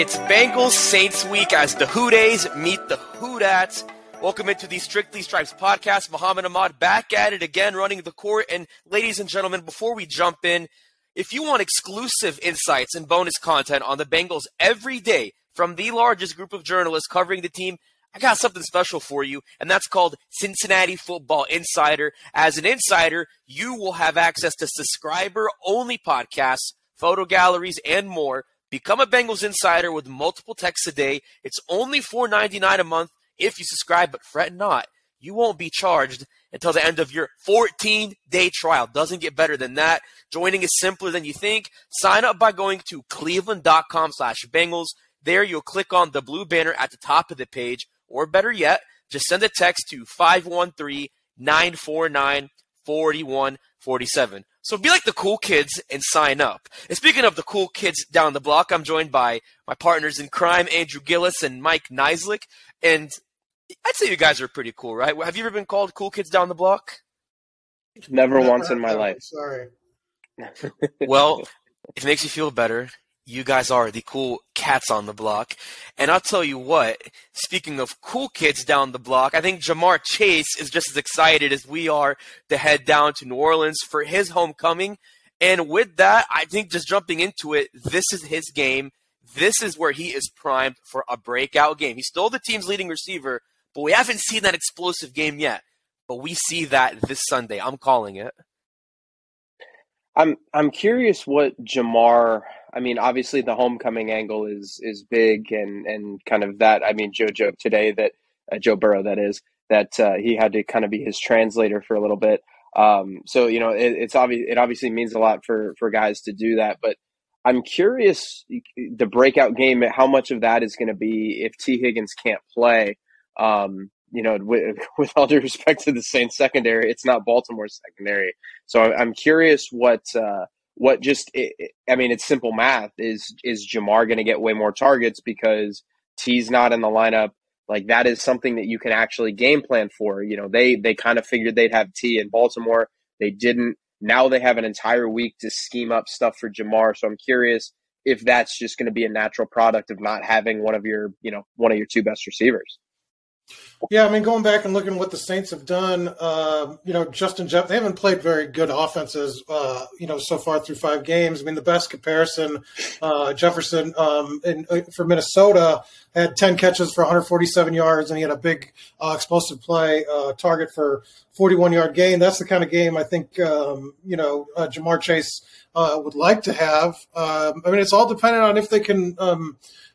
It's Bengals Saints week as the Who Deys meet the Who Dats. Welcome into the Strictly Stripes podcast. Mohammad Ahmad back at it again, running the court. And ladies and gentlemen, before we jump in, if you want exclusive insights and bonus content on the Bengals every day from the largest group of journalists covering the team, I got something special for you, and that's called Cincinnati Football Insider. As an insider, you will have access to subscriber only podcasts, photo galleries, and more. Become a Bengals insider with multiple texts a day. It's only $4.99 a month if you subscribe, but fret not. You won't be charged until the end of your 14 day trial. Doesn't get better than that. Joining is simpler than you think. Sign up by going to cleveland.com slash Bengals. There you'll click on the blue banner at the top of the page, or better yet, just send a text to 513 949 4147. So be like the cool kids and sign up. And speaking of the cool kids down the block, I'm joined by my partners in crime, Andrew Gillis and Mike Niziolek. And I'd say you guys are pretty cool, right? Have you ever been called cool kids down the block? Never, once in my life. Sorry. Well, if it makes you feel better, you guys are the cool cats on the block. And I'll tell you what, speaking of cool kids down the block, I think Ja'Marr Chase is just as excited as we are to head down to New Orleans for his homecoming. And with that, I think just jumping into it, this is his game. This is where he is primed for a breakout game. He's still the team's leading receiver, but we haven't seen that explosive game yet. But we see that this Sunday. I'm calling it. I'm I'm curious what Ja'Marr. I mean, obviously the homecoming angle is is big and and kind of that. I mean, Joe joked today that uh, Joe Burrow that is that uh, he had to kind of be his translator for a little bit. Um, so you know, it, it's obvious. It obviously means a lot for for guys to do that. But I'm curious the breakout game. How much of that is going to be if Tee Higgins can't play? Um, you know, with, with all due respect to the Saints secondary, it's not Baltimore secondary. So I'm curious what uh, what just I mean, it's simple math. Is is Ja'Marr going to get way more targets because Tee's not in the lineup? Like that is something that you can actually game plan for. You know, they they kind of figured they'd have Tee in Baltimore. They didn't. Now they have an entire week to scheme up stuff for Ja'Marr. So I'm curious if that's just going to be a natural product of not having one of your, you know, one of your two best receivers. Yeah, I mean, going back and looking at what the Saints have done, uh, you know, Justin Jeff, they haven't played very good offenses, uh, you know, so far through five games. I mean, the best comparison, uh, Jefferson um, in, uh, for Minnesota had 10 catches for 147 yards, and he had a big uh, explosive play uh, target for 41 yard gain. That's the kind of game I think, um, you know, Ja'Marr Chase would like to have. Um, I mean, it's all dependent on if they can.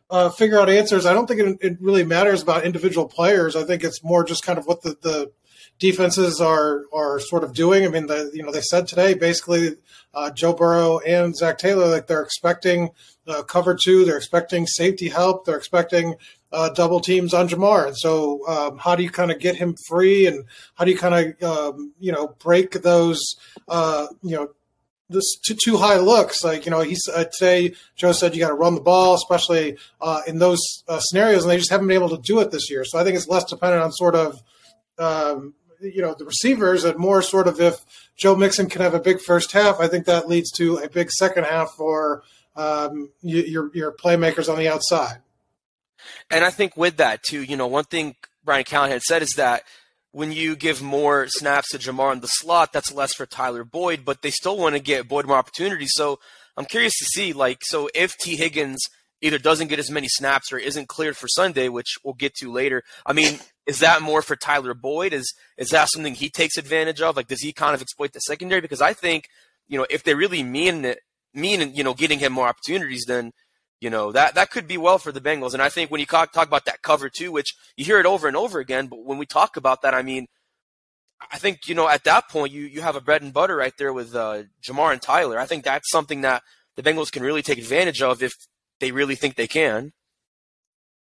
Uh, figure out answers. I don't think it, it, really matters about individual players. I think it's more just kind of what the, the defenses are are sort of doing. I mean, the, you know, they said today basically uh, Joe Burrow and Zac Taylor like they're expecting uh, cover two, they're expecting safety help, they're expecting uh, double teams on Ja'Marr. And so, um, how do you kind of get him free, and how do you kind of um, you know break those uh, you know this too, too high looks. Like you know, he's uh, today. Joe said you got to run the ball, especially uh, in those uh, scenarios, and they just haven't been able to do it this year. So I think it's less dependent on sort of um, you know the receivers and more sort of if Joe Mixon can have a big first half, I think that leads to a big second half for um, your your playmakers on the outside. And I think with that too, you know, one thing Brian Callahan had said is that when you give more snaps to Ja'Marr in the slot, that's less for Tyler Boyd, but they still want to get Boyd more opportunities. So I'm curious to see, like, so if Tee Higgins either doesn't get as many snaps or isn't cleared for Sunday, which we'll get to later. I mean, is that more for Tyler Boyd? Is is that something he takes advantage of? Like, does he kind of exploit the secondary? Because I think, you know, if they really mean it, mean you know getting him more opportunities, then you know that that could be well for the Bengals. And I think when you talk, talk about that cover two, which you hear it over and over again, but when we talk about that, I mean, I think you know at that point you you have a bread and butter right there with uh, Ja'Marr and Tyler. I think that's something that the Bengals can really take advantage of if they really think they can.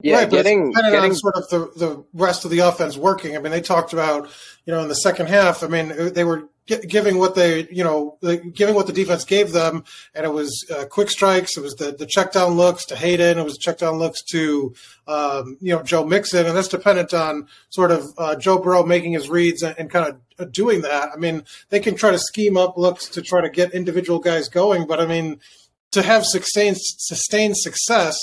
Yeah, right, getting, depending getting... on sort of the, the rest of the offense working. I mean, they talked about, you know, in the second half, I mean, they were giving what they, you know, giving what the defense gave them, and it was uh, quick strikes. It was the the check down looks to Hayden. It was check down looks to, um, you know, Joe Mixon, and that's dependent on sort of uh, Joe Burrow making his reads and, and kind of doing that. I mean, they can try to scheme up looks to try to get individual guys going, but I mean, to have sustained sustained success,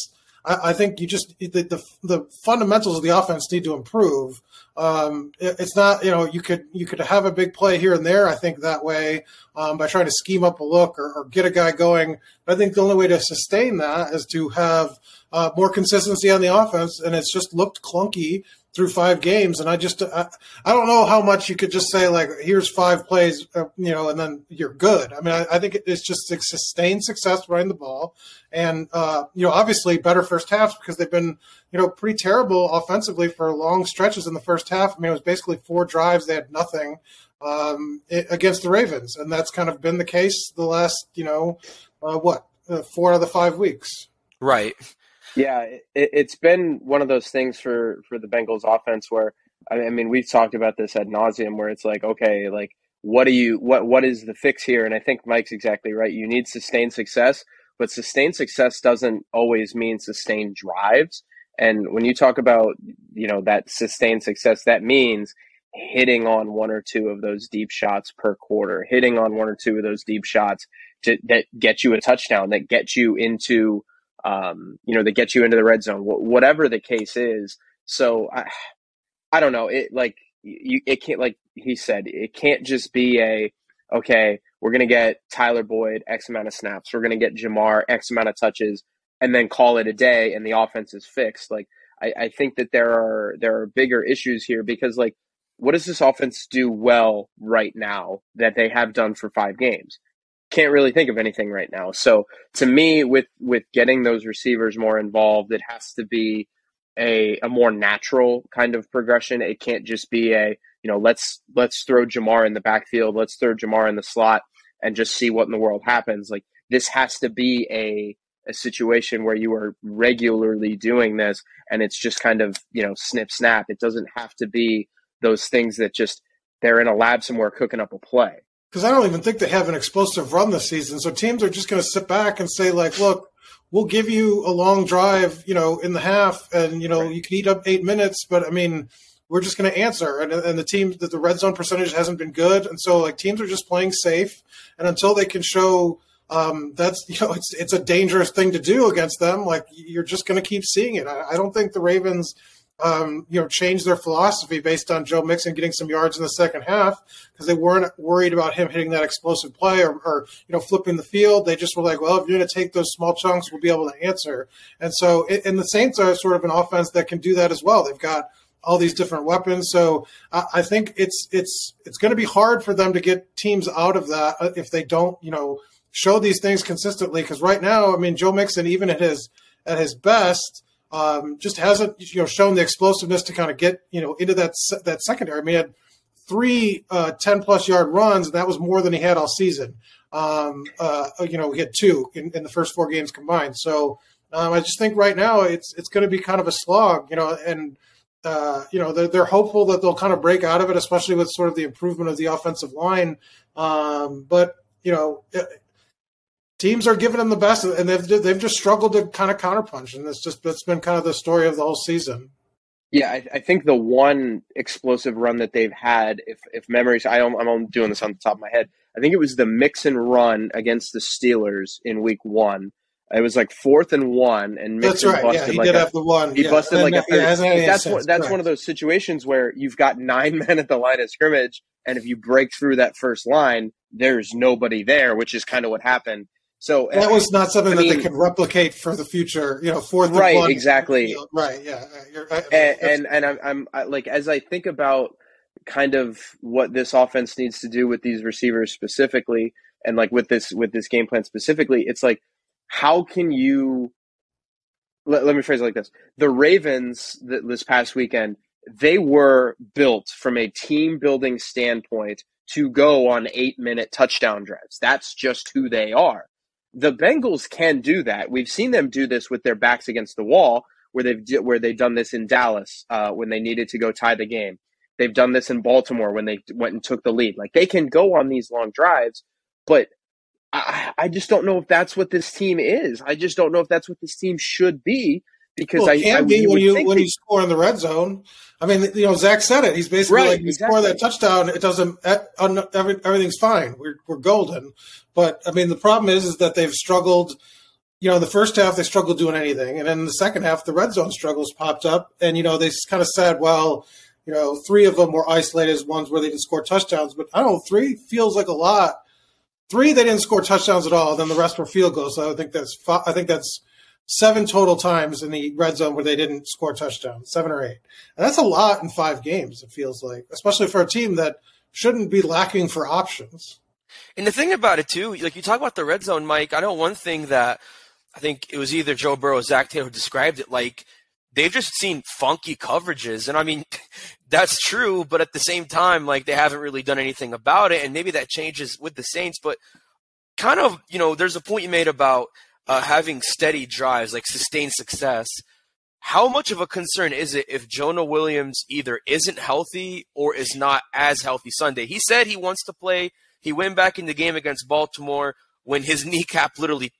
I, I think you just the, the, the fundamentals of the offense need to improve. Um, it, it's not you know you could you could have a big play here and there. I think that way um, by trying to scheme up a look or, or, get a guy going. But I think the only way to sustain that is to have uh, more consistency on the offense, and it's just looked clunky through five games, and I just I, I don't know how much you could just say like here's five plays, uh, you know, and then you're good. I mean, I, I think it's just sustained success running the ball, and uh, you know, obviously better first halves because they've been you know pretty terrible offensively for long stretches in the first half. I mean, it was basically four drives; they had nothing um, against the Ravens, and that's kind of been the case the last you know uh, what uh, four out of the five weeks. Right. Yeah, it, has been one of those things for for the Bengals offense where I mean we've talked about this ad nauseum where it's like okay like what do you what what is the fix here? And I think Mike's exactly right. You need sustained success but sustained success doesn't always mean sustained drives. And when you talk about you know that sustained success that means hitting on one or two of those deep shots per quarter hitting on one or two of those deep shots to, that get you a touchdown that get you into um, you know, that get you into the red zone, wh- whatever the case is. So I, I don't know. It like you, it can't like he said, it can't just be a okay. We're gonna get Tyler Boyd X amount of snaps. We're gonna get Ja'Marr X amount of touches, and then call it a day, and the offense is fixed. Like I, I think that there are there are bigger issues here because like what does this offense do well right now that they have done for five games? Can't really think of anything right now. So to me, with with getting those receivers more involved, it has to be a a more natural kind of progression. It can't just be a you know let's let's throw Ja'Marr in the backfield, let's throw Ja'Marr in the slot, and just see what in the world happens. Like this has to be a a situation where you are regularly doing this, and it's just kind of you know snip snap. It doesn't have to be those things that just they're in a lab somewhere cooking up a play because I don't even think they have an explosive run this season. So teams are just going to sit back and say, like, look, we'll give you a long drive, you know, in the half, and you know, right. you can eat up eight minutes, but I mean, we're just going to answer. And, and the team that the red zone percentage hasn't been good, and so like teams are just playing safe, and until they can show um, that's you know it's it's a dangerous thing to do against them. Like you're just going to keep seeing it. I, I don't think the Ravens um, you know, change their philosophy based on Joe Mixon getting some yards in the second half because they weren't worried about him hitting that explosive play or, or, you know, flipping the field. They just were like, well, if you're going to take those small chunks, we'll be able to answer. And so, and the Saints are sort of an offense that can do that as well. They've got all these different weapons. So I think it's it's it's going to be hard for them to get teams out of that uh, if they don't, you know, show these things consistently. Because right now, I mean, Joe Mixon, even at his at his best um, just hasn't you know shown the explosiveness to kind of get you know into that that secondary. I mean, he had three uh, 10 plus yard runs, and that was more than he had all season. Um, uh, you know, he had two in, in, the first four games combined. So um, I just think right now it's it's going to be kind of a slog, you know, and uh, you know they're, they're hopeful that they'll kind of break out of it, especially with sort of the improvement of the offensive line. Um, but you know, teams are giving them the best, and they've they've just struggled to kind of counterpunch, and that's just that's been kind of the story of the whole season. Yeah, I, I think the one explosive run that they've had, if if memories, I don't, I'm doing this on the top of my head. I think it was the Mixon run against the Steelers in Week One. It was like fourth and one, and That's Mixon right. Yeah, busted he like did a, have the one. he yeah. busted And like a that- yeah, hasn't had any that's sense, what, that's correct. one of those situations where you've got nine men at the line of scrimmage, and if you break through that first line, there's nobody there, which is kind of what happened. So That was not something I that they could replicate for the future. You know, fourth and Right, exactly. Right. Yeah. Uh, you're, I, and and, and I'm, I'm I, like as I think about kind of what this offense needs to do with these receivers specifically, and like with this with this game plan specifically, it's like how can you let, let me phrase it like this: the Ravens th- this past weekend they were built from a team building standpoint to go on eight minute touchdown drives. That's just who they are. The Bengals can do that. We've seen them do this with their backs against the wall, where they've where they've done this in Dallas uh, when they needed to go tie the game. They've done this in Baltimore when they went and took the lead. Like they can go on these long drives, but I, I just don't know if that's what this team is. I just don't know if that's what this team should be because well, I it can I, be you when you when that- you score in the red zone. I mean, you know, Zac said it. He's basically Right, like, you score that touchdown, it doesn't. every- Everything's fine. We're we're golden. But I mean, the problem is, is that they've struggled. You know, in the first half they struggled doing anything, and then in the second half the red zone struggles popped up, and you know they kind of said, well, you know, three of them were isolated as ones where they didn't score touchdowns, but I don't know, three feels like a lot. Three they didn't score touchdowns at all, then the rest were field goals. So I think that's I think that's seven total times in the red zone where they didn't score touchdowns, seven or eight. And that's a lot in five games, it feels like, especially for a team that shouldn't be lacking for options. And the thing about it too, like you talk about the red zone, Mike. I know one thing that I think it was either Joe Burrow or Zac Taylor who described it like they've just seen funky coverages, and I mean that's true. But at the same time, like they haven't really done anything about it, and maybe that changes with the Saints. But kind of, you know, there's a point you made about uh, having steady drives, like sustained success. How much of a concern is it if Jonah Williams either isn't healthy or is not as healthy Sunday? He said he wants to play. He went back in the game against Baltimore when his kneecap literally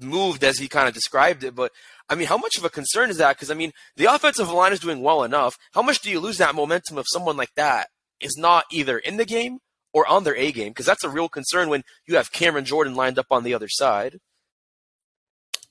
moved as he kind of described it. But I mean, how much of a concern is that? Because I mean, the offensive line is doing well enough. How much do you lose that momentum if someone like that is not either in the game or on their A game? Because that's a real concern when you have Cameron Jordan lined up on the other side.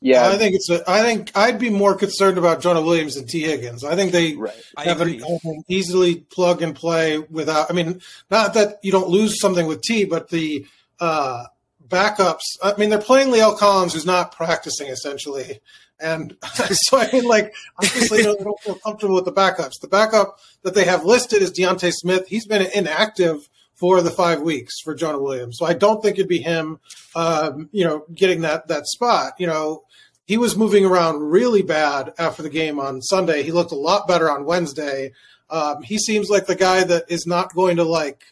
Yeah, I think it's a, I think I'd be more concerned about Jonah Williams and Tee Higgins. I think they right. Have an, easily plug and play without. I mean, not that you don't lose something with Tee, but the uh, backups. I mean, they're playing La'el Collins, who's not practicing essentially, and so I mean, like obviously they don't feel comfortable with the backups. The backup that they have listed is D'Ante Smith. He's been inactive for the five weeks for Jonah Williams, so I don't think it'd be him. Um, you know, getting that that spot. You know. He was moving around really bad after the game on Sunday. He looked a lot better on Wednesday. Um, he seems like the guy that is not going to like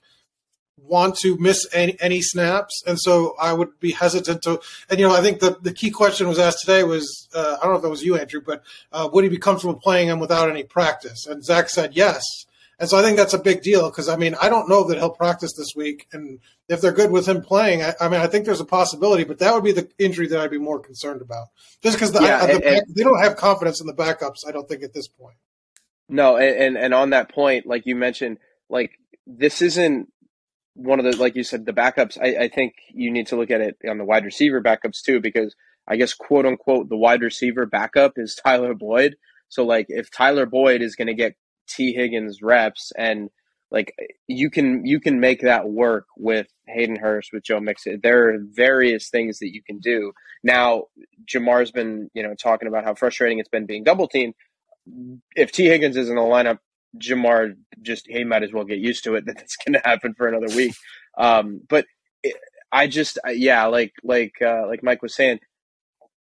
want to miss any, any snaps, and so I would be hesitant to. And you know, I think the the key question was asked today was uh, I don't know if that was you, Andrew, but uh, would he be comfortable playing him without any practice? And Zac said yes. And so I think that's a big deal because I mean I don't know that he'll practice this week, and if they're good with him playing, I, I mean I think there's a possibility, but that would be the injury that I'd be more concerned about, just because the, Yeah, the they don't have confidence in the backups. I don't think at this point. No, and, and and on that point, like you mentioned, like this isn't one of the like you said the backups. I, I think you need to look at it on the wide receiver backups too, because I guess quote unquote the wide receiver backup is Tyler Boyd. So like if Tyler Boyd is going to get Tee Higgins reps and like you can you can make that work with Hayden Hurst with Joe Mixon. There are various things that you can do. Now Ja'Marr's been you know talking about how frustrating it's been being double teamed if Tee Higgins is in the lineup, Jamar just he might as well get used to it that it's going to happen for another week. Um, but it, I just yeah, like like uh, like Mike was saying,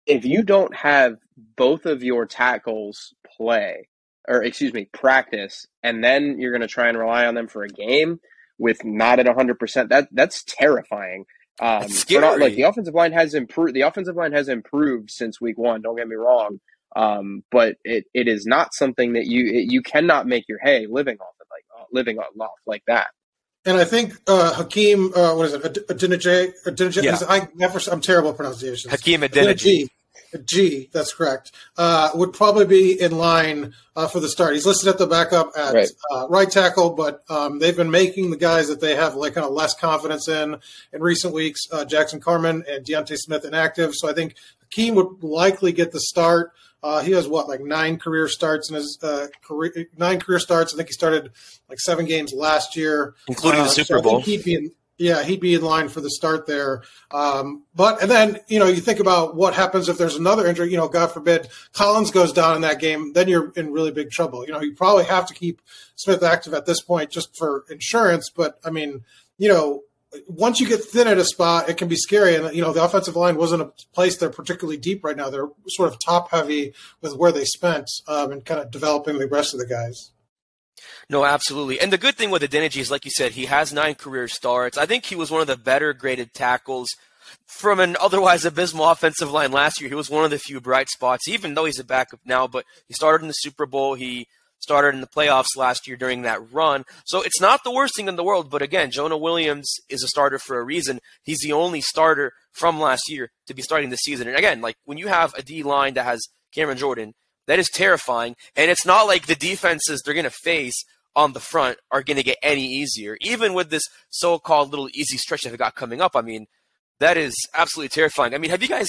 if you don't have both of your tackles play or excuse me practice, and then you're going to try and rely on them for a game with not at hundred percent, that that's terrifying. Um, It's for not- like the offensive line has improved. The offensive line has improved since week one. Don't get me wrong um, but it, it is not something that you it, you cannot make your hay living off of like uh, living off like that. And I think uh, Hakeem, uh, what is it, Adinajay? Adinajay Yeah. I never, I'm terrible at pronunciations. Hakeem Adeniji. G, that's correct. Uh, would probably be in line uh, for the start. He's listed at the backup at Right. uh, right tackle, but um, they've been making the guys that they have like kind of less confidence in in recent weeks. Uh, Jackson Carman and D'Ante Smith inactive, so I think Keane would likely get the start. Uh, he has what like nine career starts in his uh, career, nine career starts. I think he started like seven games last year, including the Super so Bowl. He'd be in, yeah, he'd be in line for the start there. Um, but and then you know you think about what happens if there's another injury. You know, God forbid Collins goes down in that game, then you're in really big trouble. You know, you probably have to keep Smith active at this point just for insurance. But I mean, you know, once you get thin at a spot, it can be scary. And you know, the offensive line wasn't a place they're particularly deep right now. They're sort of top heavy with where they spent um, and kind of developing the rest of the guys. No, absolutely. And the good thing with Adeniji is, like you said, he has nine career starts. I think he was one of the better graded tackles from an otherwise abysmal offensive line last year. He was one of the few bright spots, even though he's a backup now. But he started in the Super Bowl. He started in the playoffs last year during that run. So it's not the worst thing in the world. But again, Jonah Williams is a starter for a reason. He's the only starter from last year to be starting this season. And again, like when you have a D line that has Cameron Jordan, that is terrifying. And it's not like the defenses they're going to face on the front are going to get any easier. Even with this so-called little easy stretch that they got coming up, I mean, that is absolutely terrifying. I mean, have you guys?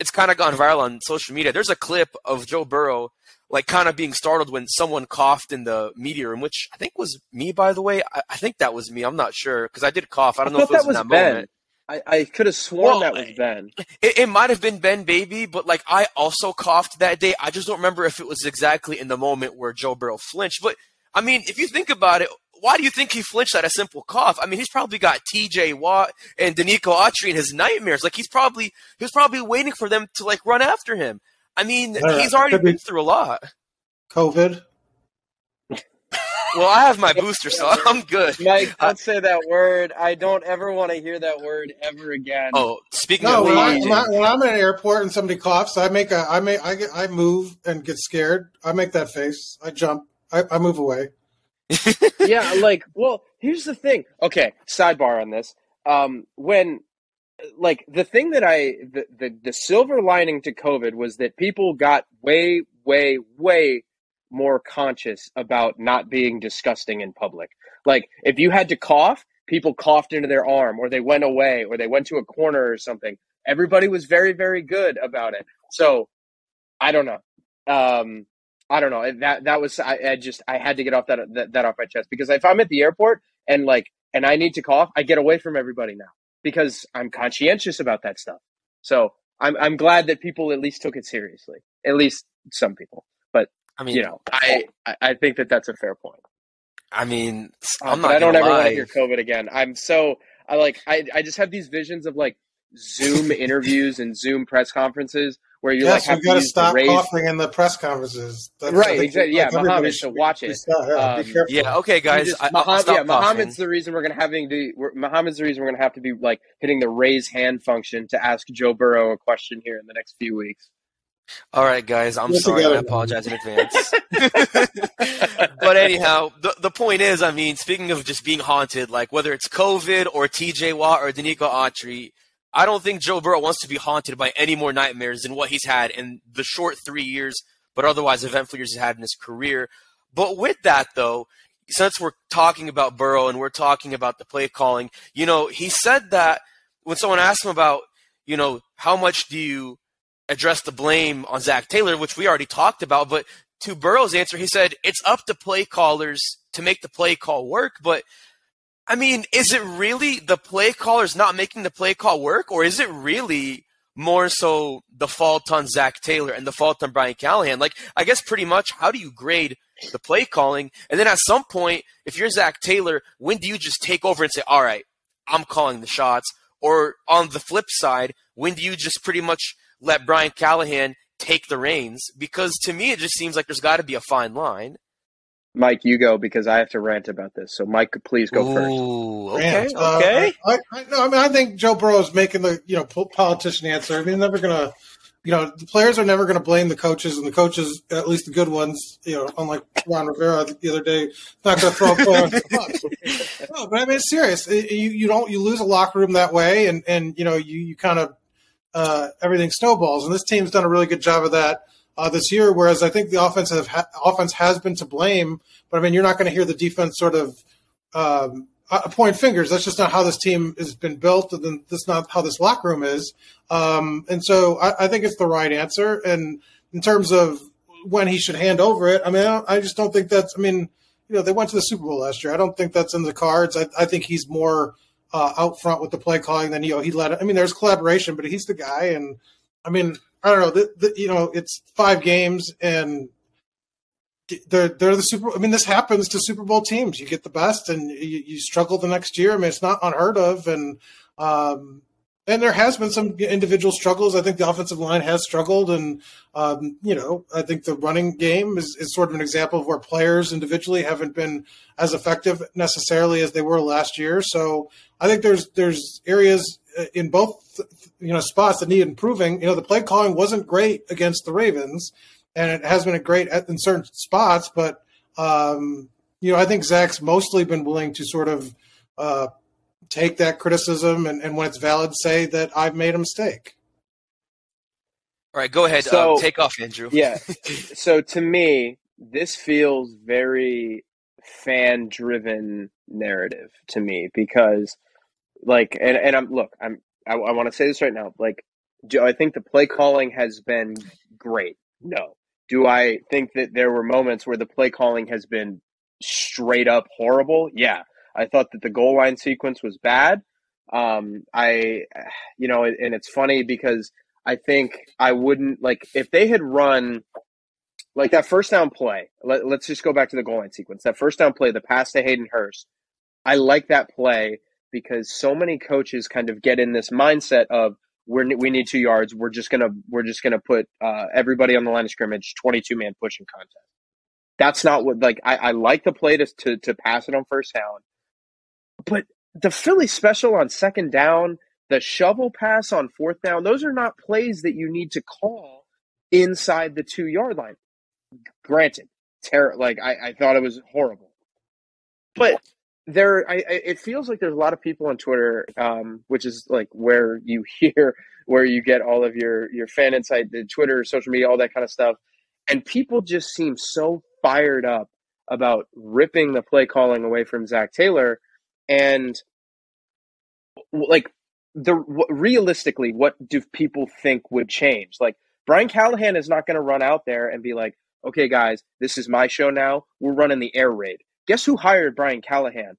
It's kind of gone viral on social media. There's a clip of Joe Burrow like kind of being startled when someone coughed in the media room, which I think was me, by the way. I, I think that was me. I'm not sure because I did cough. I don't I know if it was, that in that Ben. moment. I, I could have sworn Well, that was Ben. It, it might have been Ben Baby, but like I also coughed that day. I just don't remember if it was exactly in the moment where Joe Burrow flinched. But I mean, if you think about it, why do you think he flinched at a simple cough? I mean, he's probably got T.J. Watt and Denico Autry in his nightmares. Like he's probably he was probably waiting for them to like run after him. I mean, Yeah, he's already been through a lot. COVID. Well, I have my booster, so I'm good. Mike, don't say that word. I don't ever want to hear that word ever again. Oh, speaking No, of when, I, aging, when, I, when I'm in an airport and somebody coughs, I make a, I make, I get, I move and get scared. I make that face. I jump. I, I move away. yeah, like, well, here's the thing. Okay, sidebar on this. Um, when, like, the thing that I, the, the, the silver lining to COVID was that people got way, way, way more conscious about not being disgusting in public. Like, if you had to cough, people coughed into their arm, or they went away, or they went to a corner or something. Everybody was very, very good about it. So, I don't know. Um, I don't know. That that was I, I just I had to get off that, that that off my chest because if I'm at the airport and like and I need to cough, I get away from everybody now because I'm conscientious about that stuff. So I'm I'm glad that people at least took it seriously. At least some people. But I mean, you know, I I- I think that that's a fair point. I mean, Uh, I'm but not I don't gonna ever want to hear COVID again. I'm so I like I I just have these visions of like Zoom interviews and Zoom press conferences where you yes, like have we got to to stop the coughing in the press conferences. That's, Right, think, exactly. Yeah, like, everybody Mohammad, should watch it. stop- yeah, Um, be. Yeah, okay, guys. You just- I, Mohammad, yeah, Mohammad's the reason we're gonna having to. we're- Mohammad's the reason we're gonna have to be like hitting the raise hand function to ask Joe Burrow a question here in the next few weeks. All right, guys. I'm We're sorry. I apologize in advance. but anyhow, the the point is, I mean, speaking of just being haunted, like whether it's COVID or TJ Watt or Denico Autry, I don't think Joe Burrow wants to be haunted by any more nightmares than what he's had in the short three years, but otherwise eventful years he's had in his career. But with that, though, since we're talking about Burrow and we're talking about the play calling, you know, he said that when someone asked him about, you know, how much do you address the blame on Zac Taylor, which we already talked about, but to Burrow's answer, he said it's up to play callers to make the play call work. But I mean, is it really the play callers not making the play call work, or is it really more so the fault on Zac Taylor and the fault on Brian Callahan? Like, I guess pretty much, how do you grade the play calling? And then at some point, if you're Zac Taylor, when do you just take over and say, all right, I'm calling the shots? Or on the flip side, when do you just pretty much let Brian Callahan take the reins? Because to me, it just seems like there's got to be a fine line. Mike, you go because I have to rant about this. So, Mike, please go first. Ooh, okay, Rant. Uh, okay. I, I, no, I mean, I think Joe Burrow is making the you know politician answer. I mean, never gonna, you know, the players are never gonna blame the coaches, and the coaches, at least the good ones, you know, unlike Ron Rivera the other day, not gonna throw a player under the bus. No, but I mean, it's serious. It- you you don't you lose a locker room that way, and and you know you you kind of uh, everything snowballs, and this team's done a really good job of that. Uh, this year, whereas I think the offense have ha- offense has been to blame, but I mean you're not going to hear the defense sort of um, uh, point fingers. That's just not how this team has been built, and that's not how this locker room is. Um, and so I, I, think it's the right answer. And in terms of when he should hand over it, I mean, I, I, just don't think that's. I mean, you know, they went to the Super Bowl last year. I don't think that's in the cards. I, I think he's more uh, out front with the play calling than you know he led. I mean, there's collaboration, but he's the guy. And I mean, I don't know. The, the, you know, it's five games and they're they're the Super. I mean, this happens to Super Bowl teams. You get the best, and you, you struggle the next year. I mean, it's not unheard of, and um, and there has been some individual struggles. I think the offensive line has struggled, and um, you know, I think the running game is, is sort of an example of where players individually haven't been as effective necessarily as they were last year. So I think there's there's areas uh, in both you know spots that need improving. You know, the play calling wasn't great against the Ravens and it has been a great in certain spots. But um, you know, I think Zac's mostly been willing to sort of uh, take that criticism and, and, when it's valid, say that I've made a mistake. All right, go ahead. So, um, take off, Andrew. yeah. So to me, this feels very fan-driven narrative to me because, like, and, and I'm look, I'm I, I want to say this right now. Like, do I think the play calling has been great? No. Do I think that there were moments where the play calling has been straight up horrible? Yeah. I thought that the goal line sequence was bad. Um, I, you know, and it's funny because I think I wouldn't like if they had run like that first down play. Let, us just go back to the goal line sequence. That first down play, the pass to Hayden Hurst. I like that play because so many coaches kind of get in this mindset of we're we need two yards. We're just gonna we're just gonna put uh, everybody on the line of scrimmage, twenty two man pushing contest. That's not what like I, I like the play to, to to pass it on first down, but the Philly special on second down, the shovel pass on fourth down, those are not plays that you need to call inside the two yard line. Granted, terror like I, I thought it was horrible, but there I, it feels like there's a lot of people on twitter um, which is like where you hear where you get all of your your fan insight the twitter social media all that kind of stuff and people just seem so fired up about ripping the play calling away from Zac taylor and like the realistically what do people think would change like brian callahan is not going to run out there and be like okay guys this is my show now we're running the air raid Guess who hired Brian Callahan?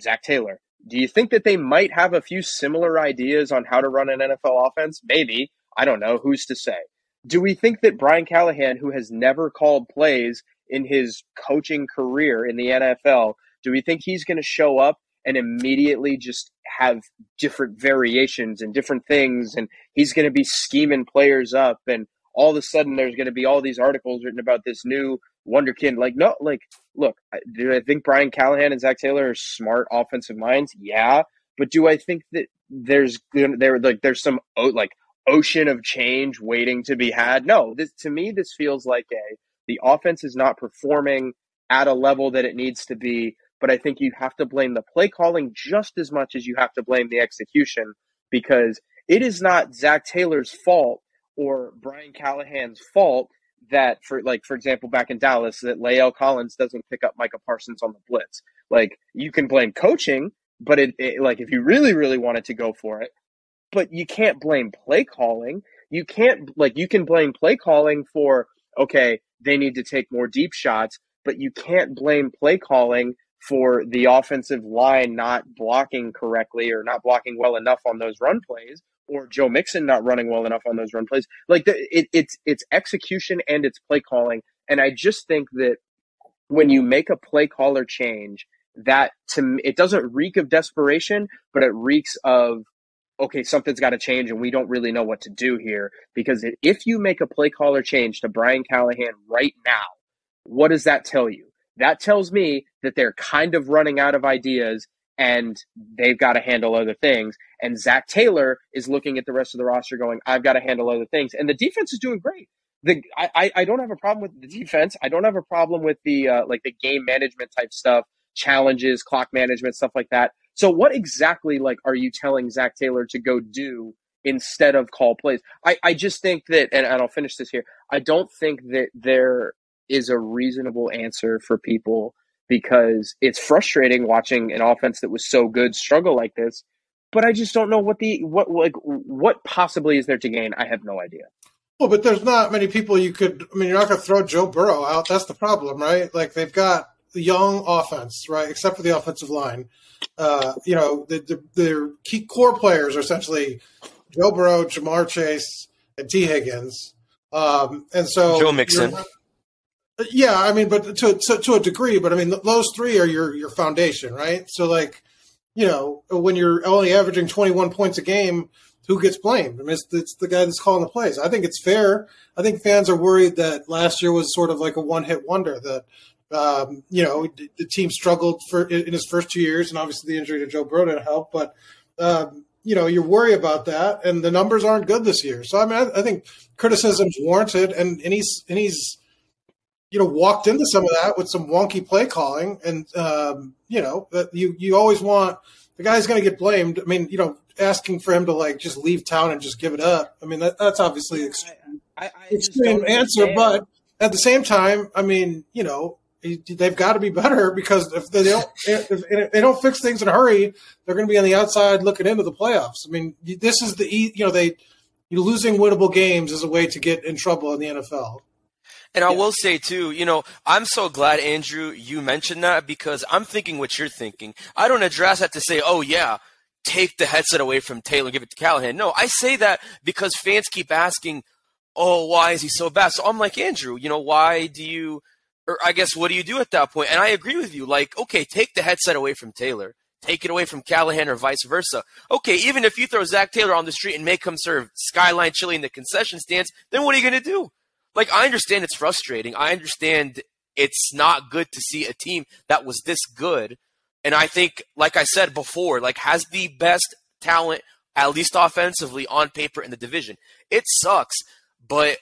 Zac Taylor. Do you think that they might have a few similar ideas on how to run an NFL offense? Maybe. I don't know. Who's to say? Do we think that Brian Callahan, who has never called plays in his coaching career in the NFL, do we think he's going to show up and immediately just have different variations and different things and he's going to be scheming players up and all of a sudden there's going to be all these articles written about this new wonderkind like no like look, do I think Brian Callahan and Zac Taylor are smart offensive minds? Yeah, but do I think that there's there like there's some like ocean of change waiting to be had? No, this to me this feels like a the offense is not performing at a level that it needs to be. But I think you have to blame the play calling just as much as you have to blame the execution because it is not Zac Taylor's fault or Brian Callahan's fault that for like for example back in Dallas that La'el Collins doesn't pick up Micah Parsons on the blitz. Like you can blame coaching, but it, it, like if you really really wanted to go for it, but you can't blame play calling. You can't like you can blame play calling for okay, they need to take more deep shots, but you can't blame play calling for the offensive line not blocking correctly or not blocking well enough on those run plays or Joe Mixon not running well enough on those run plays. Like the, it, it's it's execution and it's play calling, and I just think that when you make a play caller change, that to it doesn't reek of desperation, but it reeks of okay, something's got to change, and we don't really know what to do here. Because if you make a play caller change to Brian Callahan right now, what does that tell you? That tells me that they're kind of running out of ideas and they've got to handle other things. And Zac Taylor is looking at the rest of the roster going, I've got to handle other things. And the defense is doing great. The, I, I don't have a problem with the defense. I don't have a problem with the uh, like the game management type stuff, challenges, clock management, stuff like that. So what exactly like are you telling Zac Taylor to go do instead of call plays? I, I just think that and, and I'll finish this here. I don't think that there is a reasonable answer for people because it's frustrating watching an offense that was so good struggle like this. But I just don't know what the what like what possibly is there to gain. I have no idea. Well, but there's not many people you could. I mean, you're not going to throw Joe Burrow out. That's the problem, right? Like they've got the young offense, right? Except for the offensive line. Uh, you know, the, the, their key core players are essentially Joe Burrow, Ja'Marr Chase, and Tee Higgins. Um, and so Joe Mixon. Yeah, I mean, but to, to to a degree, but I mean, those three are your your foundation, right? So, like, you know, when you're only averaging 21 points a game, who gets blamed? I mean, it's, it's, the guy that's calling the plays. I think it's fair. I think fans are worried that last year was sort of like a one hit wonder that, um, you know, the team struggled for in his first two years, and obviously the injury to Joe Burrow didn't help. But um, you know, you worry about that, and the numbers aren't good this year. So I mean, I, I think criticism's warranted, and and he's and he's you know walked into some of that with some wonky play calling, and um, you know that you you always want the guy's going to get blamed. I mean, you know, asking for him to like just leave town and just give it up. I mean, that, that's obviously extreme, I, I extreme answer, but at the same time, I mean, you know, they've got to be better because if they don't if, if they don't fix things in a hurry, they're going to be on the outside looking into the playoffs. I mean, this is the you know they you losing winnable games is a way to get in trouble in the NFL. And I will say too, you know, I'm so glad Andrew you mentioned that because I'm thinking what you're thinking. I don't address that to say, oh yeah, take the headset away from Taylor, give it to Callahan. No, I say that because fans keep asking, oh, why is he so bad? So I'm like Andrew, you know, why do you or I guess what do you do at that point? And I agree with you. Like, okay, take the headset away from Taylor. Take it away from Callahan or vice versa. Okay, even if you throw Zac Taylor on the street and make him serve skyline chili in the concession stands, then what are you going to do? Like, I understand it's frustrating. I understand it's not good to see a team that was this good. And I think, like I said before, like has the best talent, at least offensively, on paper in the division. It sucks, but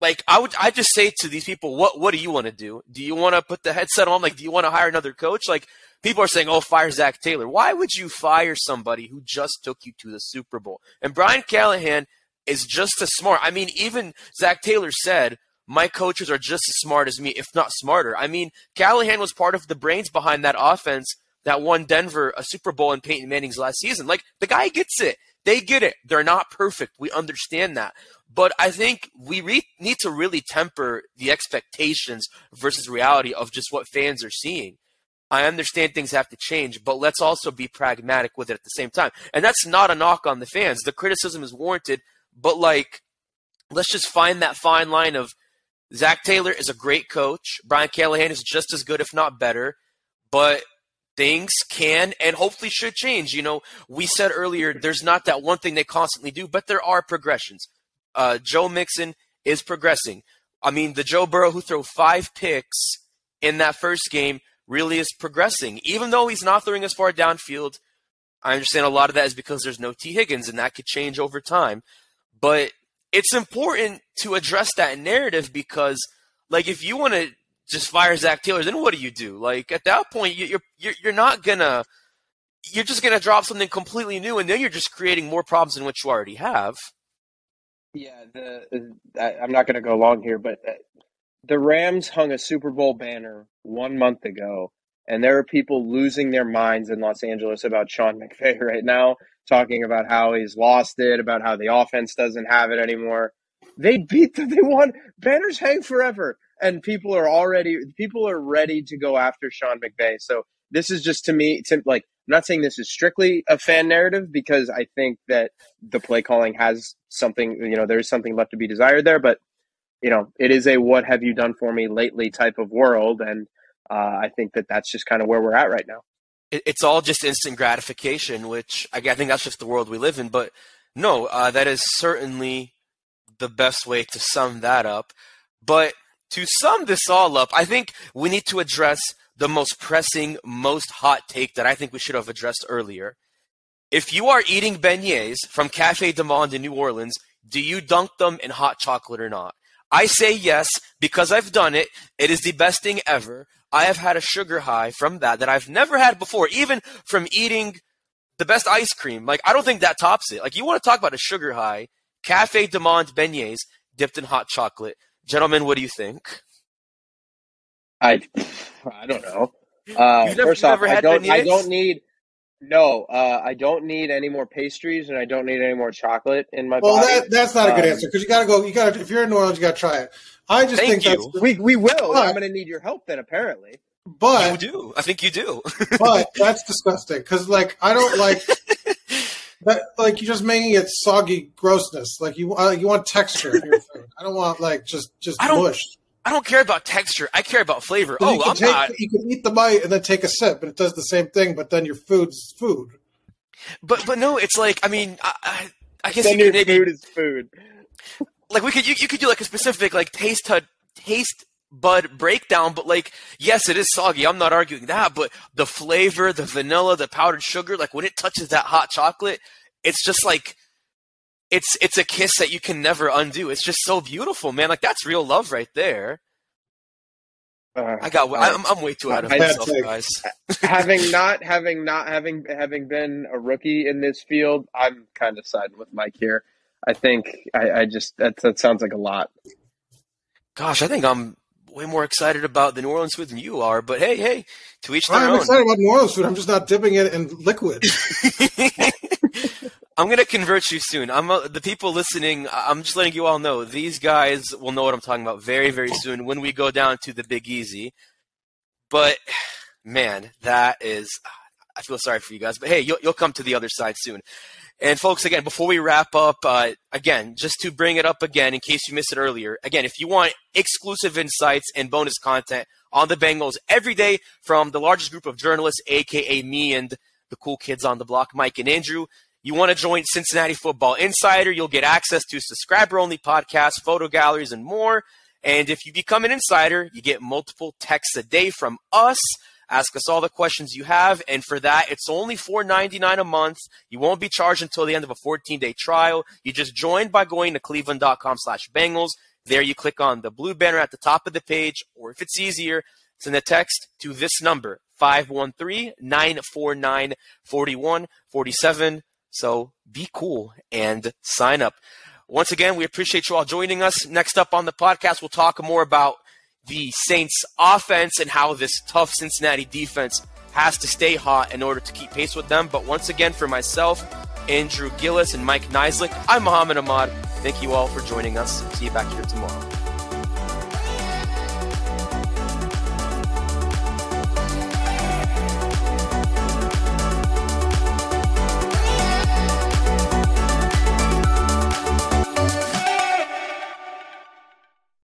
like I would I just say to these people, what what do you want to do? Do you want to put the headset on? Like, do you want to hire another coach? Like people are saying, oh, fire Zac Taylor. Why would you fire somebody who just took you to the Super Bowl? And Brian Callahan is just as smart. I mean, even Zac Taylor said, my coaches are just as smart as me, if not smarter. I mean, Callahan was part of the brains behind that offense that won Denver a Super Bowl in Peyton Manning's last season. Like the guy gets it. They get it. They're not perfect. We understand that. But I think we re- need to really temper the expectations versus reality of just what fans are seeing. I understand things have to change, but let's also be pragmatic with it at the same time. And that's not a knock on the fans. The criticism is warranted, but like, let's just find that fine line of Zac Taylor is a great coach. Brian Callahan is just as good, if not better. But things can and hopefully should change. You know, we said earlier there's not that one thing they constantly do, but there are progressions uh, Joe Mixon is progressing. I mean, the Joe Burrow who threw five picks in that first game really is progressing. Even though he's not throwing as far downfield, I understand a lot of that is because there's no Tee Higgins, and that could change over time. But it's important to address that narrative because, like, if you want to just fire Zac Taylor, then what do you do? Like, at that point, you're you're you're not gonna you're just gonna drop something completely new, and then you're just creating more problems than what you already have. Yeah, the I, I'm not going to go long here, but uh, the Rams hung a Super Bowl banner one month ago, and there are people losing their minds in Los Angeles about Sean McVay right now, talking about how he's lost it, about how the offense doesn't have it anymore. They beat them. They won. Banners hang forever, and people are already people are ready to go after Sean McVay. So this is just to me, to, like I'm not saying this is strictly a fan narrative because I think that the play calling has something, you know, there's something left to be desired there, but you know, it is a what have you done for me lately type of world. And uh, I think that that's just kind of where we're at right now. It's all just instant gratification, which I think that's just the world we live in. But no, uh, that is certainly the best way to sum that up. But to sum this all up, I think we need to address the most pressing, most hot take that I think we should have addressed earlier. If you are eating beignets from Cafe du Monde in New Orleans, do you dunk them in hot chocolate or not? I say yes because I've done it. It is the best thing ever. I have had a sugar high from that that I've never had before, even from eating the best ice cream. Like, I don't think that tops it. Like, you want to talk about a sugar high, Cafe du Monde beignets dipped in hot chocolate. Gentlemen, what do you think? I I don't know. Uh, You've never- first off, I don't. I don't need. No, uh, I don't need any more pastries, and I don't need any more chocolate in my Well, body. that, that's not a good Um, answer because you got to go. You got to if you're in New Orleans, you got to try it. I just Thank think you. that's. we we will. But- I'm going to need your help then. Apparently, But you do. I think you do. but that's disgusting because like I don't like that. Like you're just making it soggy grossness. Like you uh, you want texture in your food. I don't want like just just I don't- mush. I don't care about texture. I care about flavor. 'Cause Oh, you can I'm take, not. You can eat the bite and then take a sip, and it does the same thing. But then your food's food. But but no, it's like I mean, I, I, I guess then you your could maybe food is food. like we could you, you could do like a specific like taste to taste bud breakdown but like yes it is soggy i'm not arguing that but the flavor the vanilla the powdered sugar like when it touches that hot chocolate it's just like it's it's a kiss that you can never undo it's just so beautiful man like that's real love right there Uh, i got I'm, I'm way too out of Bad myself take. guys having not having not having having been a rookie in this field, I'm kind of siding with Mike here. I think I, I just that that sounds like a lot. gosh i think i'm way more excited about the new orleans food than you are but hey hey to each their I'm own excited about New Orleans food. I'm just not dipping it in liquid. I'm gonna convert you soon. I'm uh, the people listening. I'm just letting you all know these guys will know what I'm talking about very, very soon when we go down to the Big Easy. But man, that is. I feel sorry for you guys, but hey, you'll, you'll come to the other side soon. And folks, again, before we wrap up, uh, again, just to bring it up again, in case you missed it earlier, again, if you want exclusive insights and bonus content on the Bengals every day from the largest group of journalists, aka me and the cool kids on the block, Mike and Andrew, you want to join Cincinnati Football Insider, you'll get access to subscriber only podcasts, photo galleries, and more. And if you become an insider, you get multiple texts a day from us. Ask us all the questions you have, and for that, it's only $4.99 a month. You won't be charged until the end of a 14-day trial. You just join by going to cleveland.com slash Bengals. There you click on the blue banner at the top of the page, or if it's easier, send a text to this number, 513-949-4147. So be cool and sign up. Once again, we appreciate you all joining us. Next up on the podcast, we'll talk more about the Saints offense and how this tough Cincinnati defense has to stay hot in order to keep pace with them. But once again, for myself, Andrew Gillis, and Mike Niziolek, I'm Mohammad Ahmad. Thank you all for joining us. See you back here tomorrow.